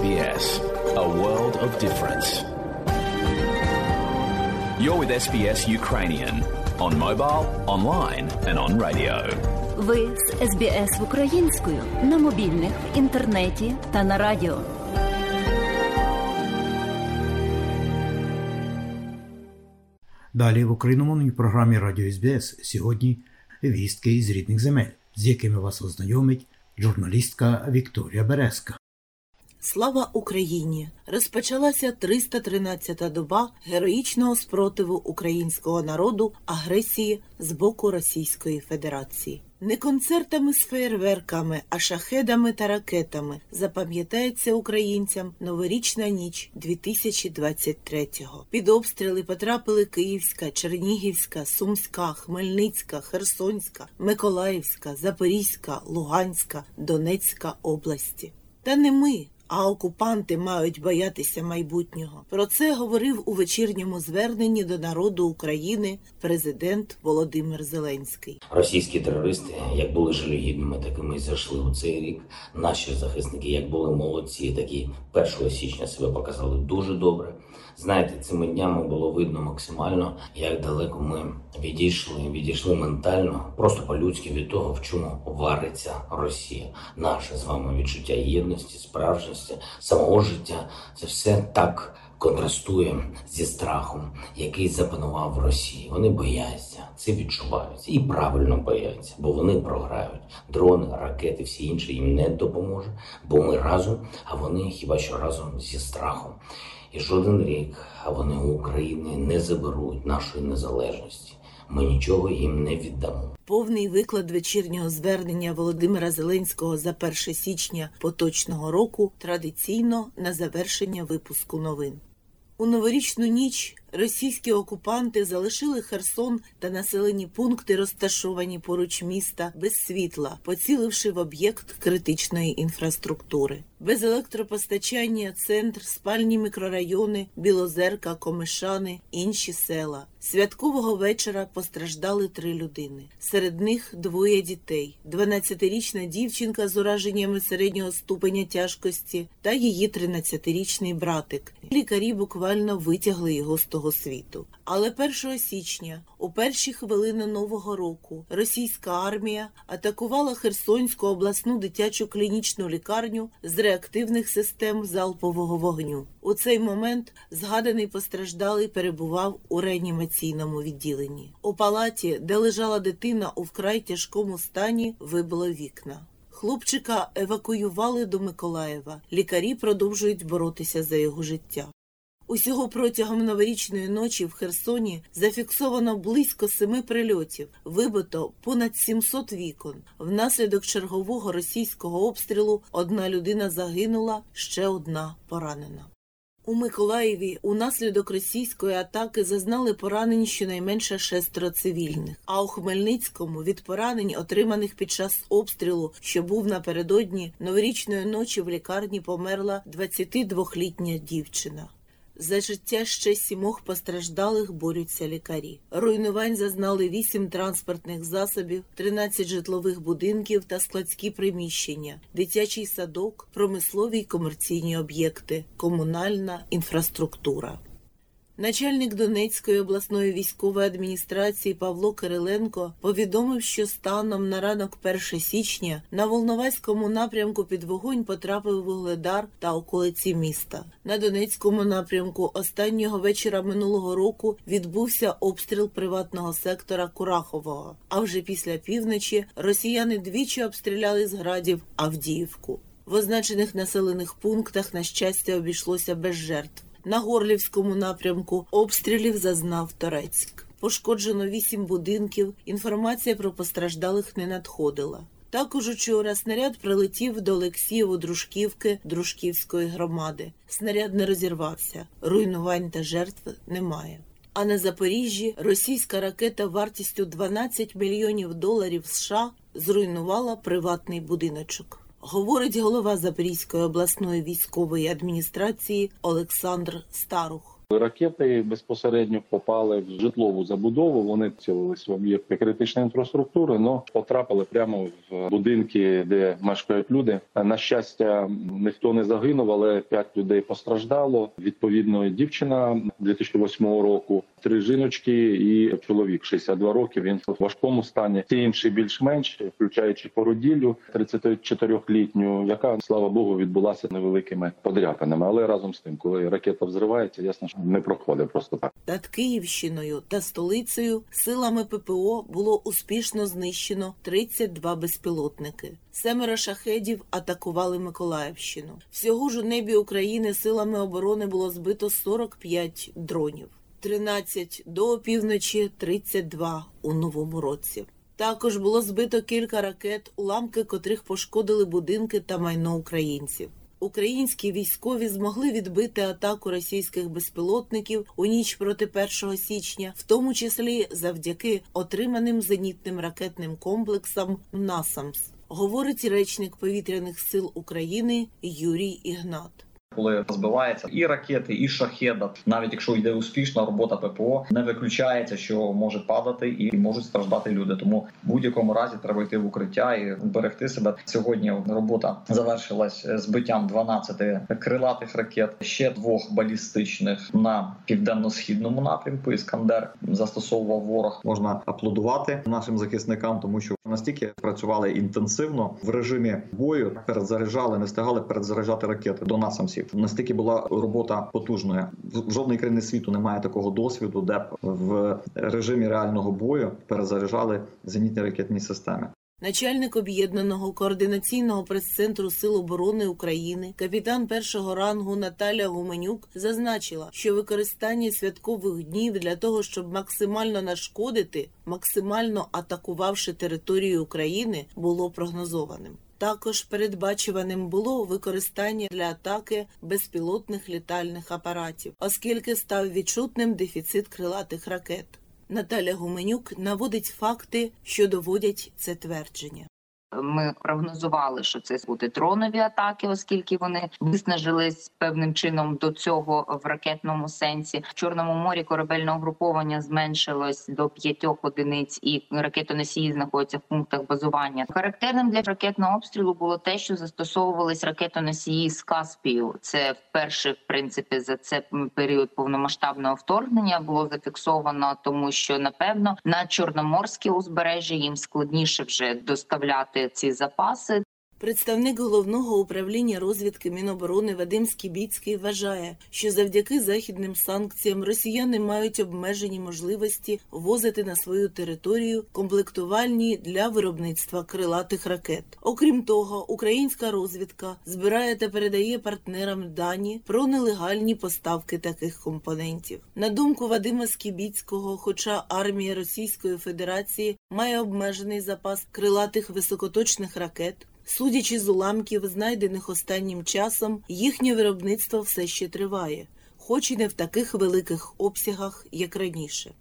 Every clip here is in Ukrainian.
SBS, a world of difference. You're with SBS Ukrainian on mobile, online, and on radio. Ви з СБС українською на мобільних, в інтернеті та на радіо. Далі в україномовній програмі Радіо СБС сьогодні вістки із рідних земель, з якими вас ознайомить журналістка Вікторія Березка. Слава Україні! Розпочалася 313-та доба героїчного спротиву українського народу агресії з боку Російської Федерації. Не концертами з феєрверками, а шахедами та ракетами запам'ятається українцям новорічна ніч 2023-го. Під обстріли потрапили Київська, Чернігівська, Сумська, Хмельницька, Херсонська, Миколаївська, Запорізька, Луганська, Донецька області. Та не ми, а окупанти мають боятися майбутнього. Про це говорив у вечірньому зверненні до народу України президент Володимир Зеленський. Російські терористи, як були жалюгідними, такими зайшли у цей рік. Наші захисники, як були молодці, такі 1 січня себе показали дуже добре. Знаєте, цими днями було видно максимально, як далеко ми відійшли, відійшли ментально, просто по-людськи від того, в чому вариться Росія. Наше з вами відчуття єдності, справжності, самого життя це все так контрастує зі страхом, який запанував в Росії. Вони бояться, це відчувають і правильно бояться, бо вони програють. Дрони, ракети, всі інші їм не допоможе, бо ми разом, а вони хіба що разом зі страхом. І жоден рік, вони у України не заберуть нашої незалежності. Ми нічого їм не віддамо. Повний виклад вечірнього звернення Володимира Зеленського за 1 січня поточного року традиційно на завершення випуску новин. У новорічну ніч російські окупанти залишили Херсон та населені пункти, розташовані поруч міста, без світла, поціливши в об'єкт критичної інфраструктури. Без електропостачання, центр, спальні мікрорайони, Білозерка, Комишани, інші села. Святкового вечора постраждали три людини. Серед них двоє дітей: 12-річна дівчинка з ураженнями середнього ступеня тяжкості та її 13-річний братик. Лікарі буквально витягли його з того світу. Але 1 січня, у перші хвилини нового року, російська армія атакувала Херсонську обласну дитячу клінічну лікарню з реактивних систем залпового вогню. У цей момент згаданий постраждалий перебував у реанімаційному відділенні. У палаті, де лежала дитина у вкрай тяжкому стані, вибило вікна. Хлопчика евакуювали до Миколаєва. Лікарі продовжують боротися за його життя. Усього протягом новорічної ночі в Херсоні зафіксовано близько семи прильотів, вибито понад 700 вікон. Внаслідок чергового російського обстрілу одна людина загинула, ще одна поранена. У Миколаєві унаслідок російської атаки зазнали поранень щонайменше шестеро цивільних. А у Хмельницькому від поранень, отриманих під час обстрілу, що був напередодні новорічної ночі в лікарні померла 22-літня дівчина. За життя ще сімох постраждалих борються лікарі. Руйнувань зазнали вісім транспортних засобів, 13 житлових будинків та складські приміщення, дитячий садок, промислові й комерційні об'єкти, комунальна інфраструктура. Начальник Донецької обласної військової адміністрації Павло Кириленко повідомив, що станом на ранок 1 січня на Волноваському напрямку під вогонь потрапив вугледар та околиці міста. На Донецькому напрямку останнього вечора минулого року відбувся обстріл приватного сектора Курахового. А вже після півночі росіяни двічі обстріляли з градів Авдіївку. В означених населених пунктах, на щастя, обійшлося без жертв. На Горлівському напрямку обстрілів зазнав Торецьк. Пошкоджено вісім будинків. Інформація про постраждалих не надходила. Також учора снаряд прилетів до Олексієво-Дружківки Дружківської громади. Снаряд не розірвався, руйнувань та жертв немає. А на Запоріжжі російська ракета вартістю 12 мільйонів доларів США зруйнувала приватний будиночок говорить голова Запорізької обласної військової адміністрації Олександр Старух. Ракети безпосередньо попали в житлову забудову. Вони цілились в об'єкти критичної інфраструктури, але потрапили прямо в будинки, де мешкають люди. На щастя, ніхто не загинув, але п'ять людей постраждало. Відповідно, дівчина 2008 року, три жіночки і чоловік 62 роки. Він в важкому стані. Ті інші більш-менш, включаючи породіллю 34-літню, яка слава Богу відбулася невеликими подряпинами. Але разом з тим, коли ракета взривається, ясно, що не проходить просто так. Над Київщиною та столицею силами ППО було успішно знищено 32 безпілотники. Семеро шахедів атакували Миколаївщину. Всього ж у небі України силами оборони було збито 45 дронів. 13 до опівночі, 32 у новому році. Також було збито кілька ракет, уламки котрих пошкодили будинки та майно українців. Українські військові змогли відбити атаку російських безпілотників у ніч проти 1 січня, в тому числі завдяки отриманим зенітним ракетним комплексам НАСАМС, говорить речник повітряних сил України Юрій Ігнат. Коли збиваються і ракети, і шахеда, навіть якщо йде успішна робота ППО, не виключається, що може падати і можуть страждати люди. Тому в будь-якому разі треба йти в укриття і берегти себе. Сьогодні робота завершилась збиттям 12 крилатих ракет, ще двох балістичних на південно-східному напрямку. Іскандер застосовував ворог. Можна аплодувати нашим захисникам, тому що настільки працювали інтенсивно в режимі бою. Перезаряджали, не встигали перезаряджати ракети до нас самсів. Настільки була робота потужною. В жодної країни світу немає такого досвіду, де б в режимі реального бою перезаряджали зенітні ракетні системи. Начальник об'єднаного координаційного прес-центру Сил оборони України, капітан першого рангу Наталя Гуменюк, зазначила, що використання святкових днів для того, щоб максимально нашкодити, максимально атакувавши територію України, було прогнозованим. Також передбачуваним було використання для атаки безпілотних літальних апаратів, оскільки став відчутним дефіцит крилатих ракет. Наталя Гуменюк наводить факти, що доводять це твердження. Ми прогнозували, що це будуть дронові атаки, оскільки вони виснажились певним чином до цього в ракетному сенсі. В чорному морі корабельне угруповання зменшилось до п'ятьох одиниць, і ракетоносії знаходяться в пунктах базування. Характерним для ракетного обстрілу було те, що застосовувались ракетоносії з Каспію. Це вперше, в принципі, за це період повномасштабного вторгнення було зафіксовано, тому що напевно на чорноморське узбережжя їм складніше вже доставляти ці запаси. Представник головного управління розвідки Міноборони Вадим Скібіцький вважає, що завдяки західним санкціям росіяни мають обмежені можливості ввозити на свою територію комплектувальні для виробництва крилатих ракет. Окрім того, українська розвідка збирає та передає партнерам дані про нелегальні поставки таких компонентів. На думку Вадима Скібіцького, хоча армія Російської Федерації має обмежений запас крилатих високоточних ракет. Судячи з уламків, знайдених останнім часом, їхнє виробництво все ще триває, хоч і не в таких великих обсягах, як раніше.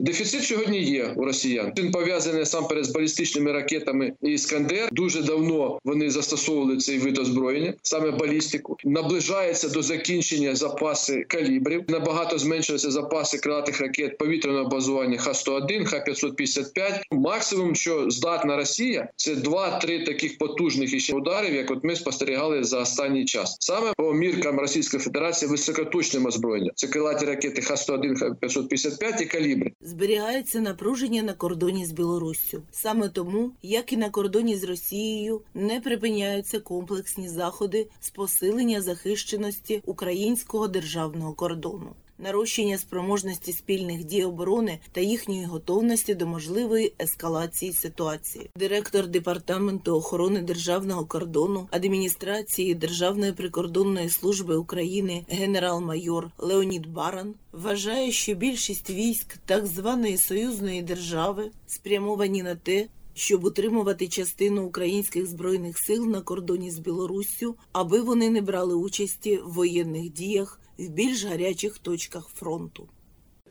Дефіцит сьогодні є у росіян. Він пов'язаний сам перед з балістичними ракетами Іскандер. Дуже давно вони застосовували цей вид озброєння, саме балістику. Наближається до закінчення запаси калібрів. Набагато зменшилися запаси крилатих ракет повітряного базування Х-101, Х-555. Максимум, що здатна Росія, це два-три таких потужних іще ударів, як от ми спостерігали за останній час. Саме по міркам Російської Федерації високоточним озброєння. Це крилаті ракети Х-101, Х-555 і калібри зберігається напруження на кордоні з Білоруссю. Саме тому, як і на кордоні з Росією, не припиняються комплексні заходи з посилення захищеності українського державного кордону. Нарощення спроможності спільних дій оборони та їхньої готовності до можливої ескалації ситуації. Директор департаменту охорони державного кордону адміністрації Державної прикордонної служби України генерал-майор Леонід Баран вважає, що більшість військ так званої союзної держави спрямовані на те. Щоб утримувати частину українських збройних сил на кордоні з Білоруссю, аби вони не брали участі в воєнних діях в більш гарячих точках фронту.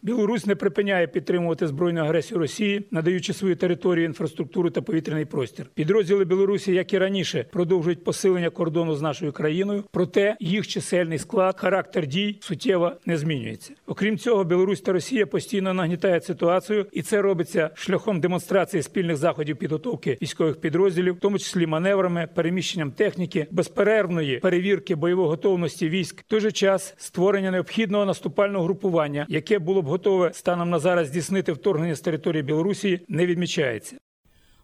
Білорусь не припиняє підтримувати збройну агресію Росії, надаючи свою територію, інфраструктуру та повітряний простір. Підрозділи Білорусі, як і раніше, продовжують посилення кордону з нашою країною, проте їх чисельний склад, характер дій суттєво не змінюється. Окрім цього, Білорусь та Росія постійно нагнітають ситуацію, і це робиться шляхом демонстрації спільних заходів підготовки військових підрозділів, в тому числі маневрами, переміщенням техніки, безперервної перевірки бойової готовності військ. В той же час створення необхідного наступального групування, яке було б готове станом на зараз здійснити вторгнення з території Білорусі, не відмічається.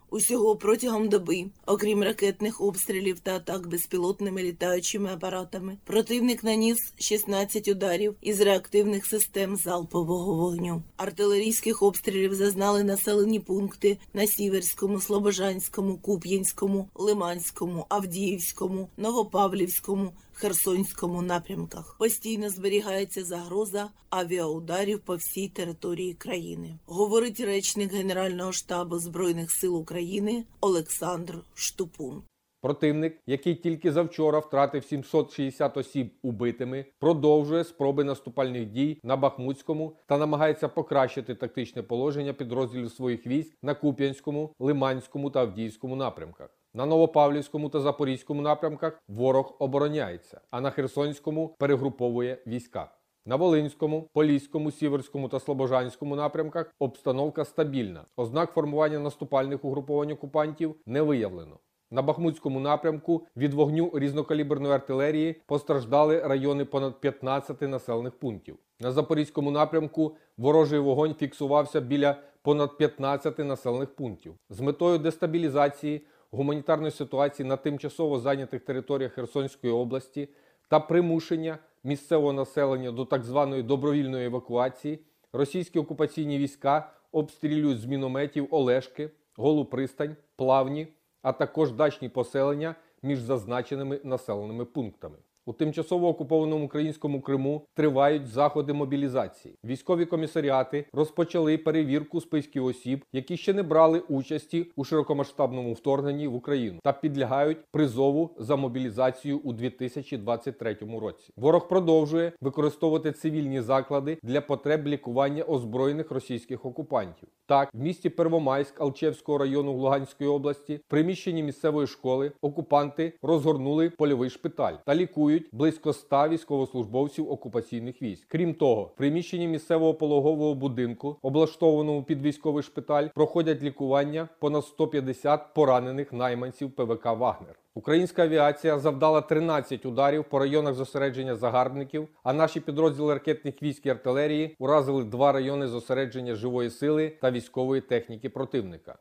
Усього протягом доби, окрім ракетних обстрілів та атак безпілотними літаючими апаратами, противник наніс 16 ударів із реактивних систем залпового вогню. Артилерійських обстрілів зазнали населені пункти на Сіверському, Слобожанському, Куп'янському, Лиманському, Авдіївському, Новопавлівському, Херсонському напрямках. Постійно зберігається загроза авіаударів по всій території країни. Говорить речник Генерального штабу збройних сил України Олександр Штупун. Противник, який тільки завчора втратив 760 осіб убитими, продовжує спроби наступальних дій на Бахмутському та намагається покращити тактичне положення підрозділів своїх військ на Куп'янському, Лиманському та Авдіївському напрямках. На Новопавлівському та Запорізькому напрямках ворог обороняється, а на Херсонському перегруповує війська. На Волинському, Поліському, Сіверському та Слобожанському напрямках обстановка стабільна. Ознак формування наступальних угруповань окупантів не виявлено. На Бахмутському напрямку від вогню різнокаліберної артилерії постраждали райони понад 15 населених пунктів. На Запорізькому напрямку ворожий вогонь фіксувався біля понад 15 населених пунктів. З метою дестабілізації гуманітарної ситуації на тимчасово зайнятих територіях Херсонської області та примушення місцевого населення до так званої добровільної евакуації російські окупаційні війська обстрілюють з мінометів Олешки, Голу Пристань, Плавні, а також дачні поселення між зазначеними населеними пунктами. У тимчасово окупованому українському Криму тривають заходи мобілізації. Військові комісаріати розпочали перевірку списків осіб, які ще не брали участі у широкомасштабному вторгненні в Україну та підлягають призову за мобілізацію у 2023 році. Ворог продовжує використовувати цивільні заклади для потреб лікування озброєних російських окупантів. Так, в місті Первомайськ Алчевського району Луганської області, приміщенні місцевої школи, окупанти розгорнули польовий шпиталь та лікують близько 100 військовослужбовців окупаційних військ. Крім того, в приміщенні місцевого пологового будинку, облаштованому під військовий шпиталь, проходять лікування понад 150 поранених найманців ПВК Вагнер. Українська авіація завдала 13 ударів по районах зосередження загарбників, а наші підрозділи ракетних військ і артилерії уразили два райони зосередження живої сили та військової техніки противника.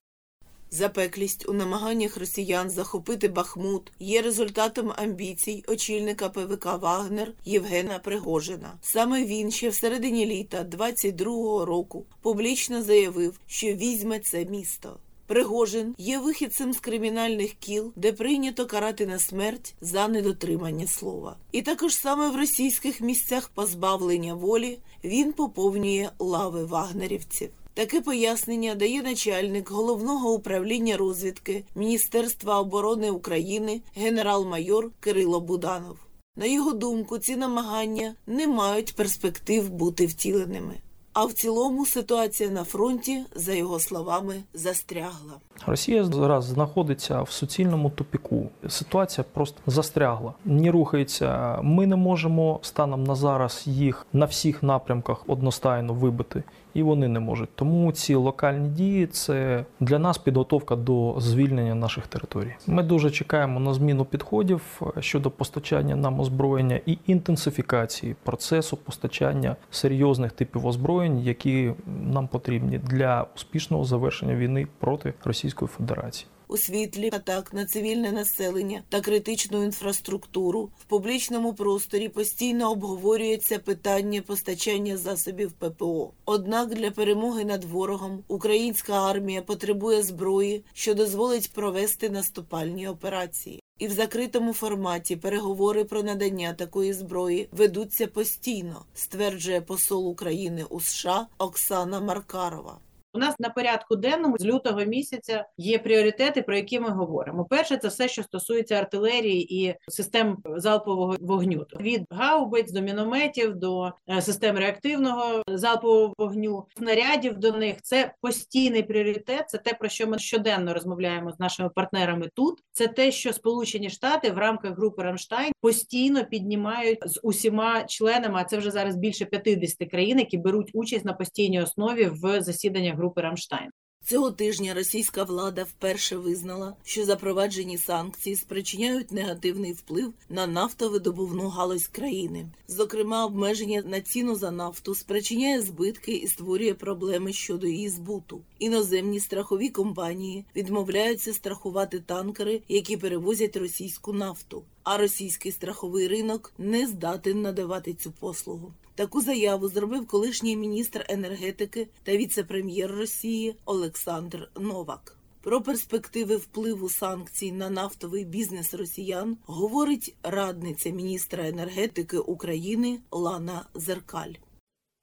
Запеклість у намаганнях росіян захопити Бахмут є результатом амбіцій очільника ПВК Вагнер Євгена Пригожина. Саме він ще в середині літа 22-го року публічно заявив, що візьме це місто. Пригожин є вихідцем з кримінальних кіл, де прийнято карати на смерть за недотримання слова. І також саме в російських місцях позбавлення волі він поповнює лави вагнерівців. Таке пояснення дає начальник головного управління розвідки Міністерства оборони України генерал-майор Кирило Буданов. На його думку, ці намагання не мають перспектив бути втіленими. А в цілому ситуація на фронті, за його словами, застрягла. Росія зараз знаходиться в суцільному тупіку. Ситуація просто застрягла, не рухається. Ми не можемо станом на зараз їх на всіх напрямках одностайно вибити, і вони не можуть. Тому ці локальні дії це для нас підготовка до звільнення наших територій. Ми дуже чекаємо на зміну підходів щодо постачання нам озброєння і інтенсифікації процесу постачання серйозних типів озброєнь, які нам потрібні для успішного завершення війни проти Російської Федерації. У світлі атак на цивільне населення та критичну інфраструктуру в публічному просторі постійно обговорюється питання постачання засобів ППО. Однак для перемоги над ворогом українська армія потребує зброї, що дозволить провести наступальні операції. І в закритому форматі переговори про надання такої зброї ведуться постійно, стверджує посол України у США Оксана Маркарова. У нас на порядку денному з лютого місяця є пріоритети, про які ми говоримо. Перше, це все, що стосується артилерії і систем залпового вогню від гаубиць до мінометів до е, систем реактивного залпового вогню, снарядів до них. Це постійний пріоритет. Це те, про що ми щоденно розмовляємо з нашими партнерами тут. Це те, що Сполучені Штати в рамках групи Рамштайн постійно піднімають з усіма членами. А це вже зараз більше 50 країн, які беруть участь на постійній основі в засіданнях групи Рамштайн. Цього тижня російська влада вперше визнала, що запроваджені санкції спричиняють негативний вплив на нафтовидобувну галузь країни. Зокрема, обмеження на ціну за нафту спричиняє збитки і створює проблеми щодо її збуту. Іноземні страхові компанії відмовляються страхувати танкери, які перевозять російську нафту. А російський страховий ринок не здатен надавати цю послугу. Таку заяву зробив колишній міністр енергетики та віце-прем'єр Росії Олександр Новак. Про перспективи впливу санкцій на нафтовий бізнес росіян говорить радниця міністра енергетики України Лана Зеркаль.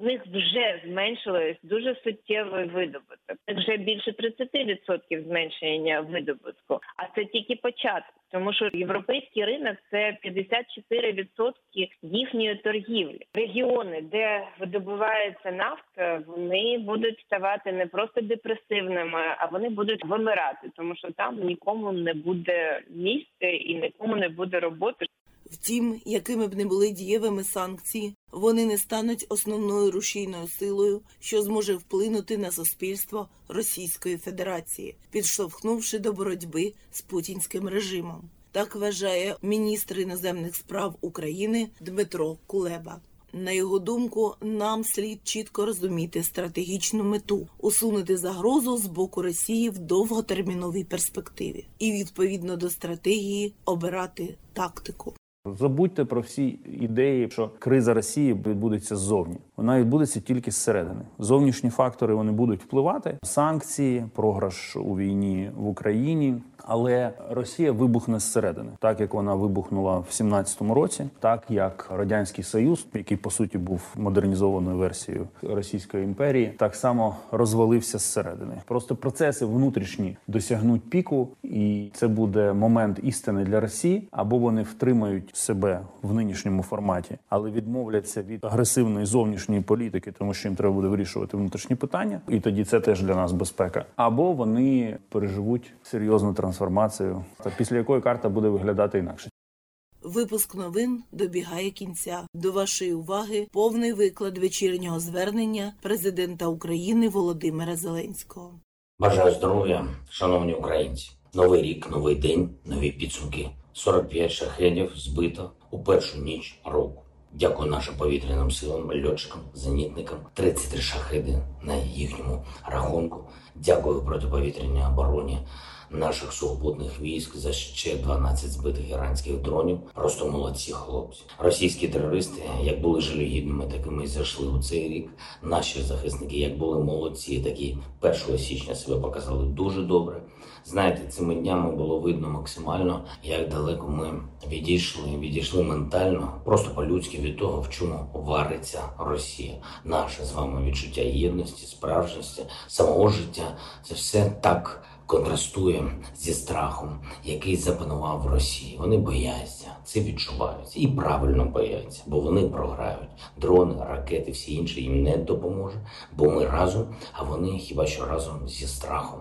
Них вже зменшилось дуже суттєвий видобуток. Вже більше 30% зменшення видобутку. А це тільки початок, тому що європейський ринок це 54% їхньої торгівлі. Регіони, де видобувається нафта, вони будуть ставати не просто депресивними, а вони будуть вимирати, тому що там нікому не буде місця і нікому не буде роботи. Втім, якими б не були дієвими санкції, вони не стануть основною рушійною силою, що зможе вплинути на суспільство Російської Федерації, підштовхнувши до боротьби з путінським режимом. Так вважає міністр іноземних справ України Дмитро Кулеба. На його думку, нам слід чітко розуміти стратегічну мету усунути загрозу з боку Росії в довготерміновій перспективі і відповідно до стратегії обирати тактику. Забудьте про всі ідеї, що криза Росії відбудеться ззовні. Вона відбудеться тільки зсередини. Зовнішні фактори вони будуть впливати: санкції, програш у війні в Україні. Але Росія вибухне зсередини, так як вона вибухнула в 17-му році, так як радянський союз, який по суті був модернізованою версією Російської імперії, так само розвалився зсередини. Просто процеси внутрішні досягнуть піку, і це буде момент істини для Росії, або вони втримають себе в нинішньому форматі, але відмовляться від агресивної зовнішньої політики, тому що їм треба буде вирішувати внутрішні питання, і тоді це теж для нас безпека. Або вони переживуть серйозну трансформацію, після якої карта буде виглядати інакше. Випуск новин добігає кінця. До вашої уваги повний виклад вечірнього звернення президента України Володимира Зеленського. Бажаю здоров'я, шановні українці. Новий рік, новий день, нові підсумки. 45 шахедів збито у першу ніч року. Дякую нашим повітряним силам, льотчикам, зенітникам. 33 шахеди на їхньому рахунку. Дякую протиповітряній обороні наших сухопутних військ за ще 12 збитих іранських дронів. Просто молодці хлопці. Російські терористи, як були жалюгідними, такими й зайшли у цей рік. Наші захисники, як були молодці, такі 1 січня себе показали дуже добре. Знаєте, цими днями було видно максимально, як далеко ми відійшли, відійшли ментально, просто по-людськи від того, в чому вариться Росія. Наше з вами відчуття єдності, справжності, самого життя це все так контрастує зі страхом, який запанував в Росії. Вони бояться, це відчуваються і правильно бояться, бо вони програють. Дрони, ракети, всі інші їм не допоможе, бо ми разом, а вони хіба що разом зі страхом.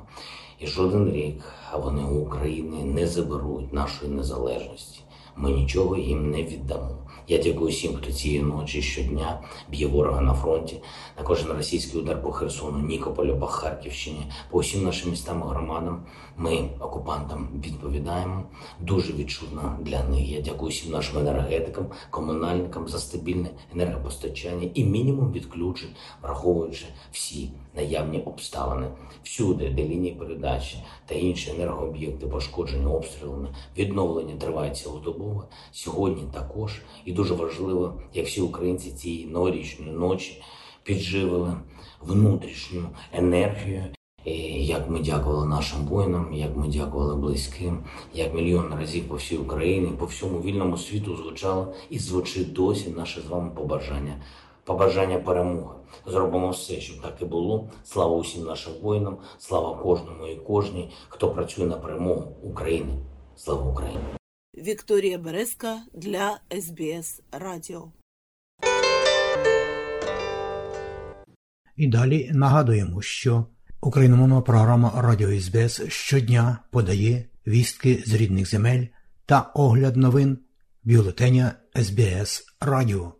І жоден рік, вони у України не заберуть нашої незалежності. Ми нічого їм не віддамо. Я дякую всім, хто цієї ночі щодня б'є ворога на фронті. На кожен російський удар по Херсону, Нікополю, по Харківщині, по усім нашим містам і громадам. Ми окупантам відповідаємо дуже відчутно для них. Я дякую всім нашим енергетикам, комунальникам за стабільне енергопостачання і мінімум відключень, враховуючи всі наявні обставини всюди, де лінії передачі та інші енергооб'єкти пошкоджені обстрілами, відновлення триває цілодобово. Сьогодні також і дуже важливо, як всі українці цієї новорічної ночі підживили внутрішню енергію. І як ми дякували нашим воїнам, як ми дякували близьким, як мільйон разів по всій Україні, по всьому вільному світу звучало і звучить досі наше з вами побажання побажання перемоги. Зробимо все, щоб так і було. Слава усім нашим воїнам, слава кожному і кожній, хто працює на перемогу України. Слава Україні! Вікторія Березка для СБС Радіо. І далі нагадуємо, що україномовна програма Радіо СБС щодня подає вістки з рідних земель та огляд новин бюлетеня СБС Радіо.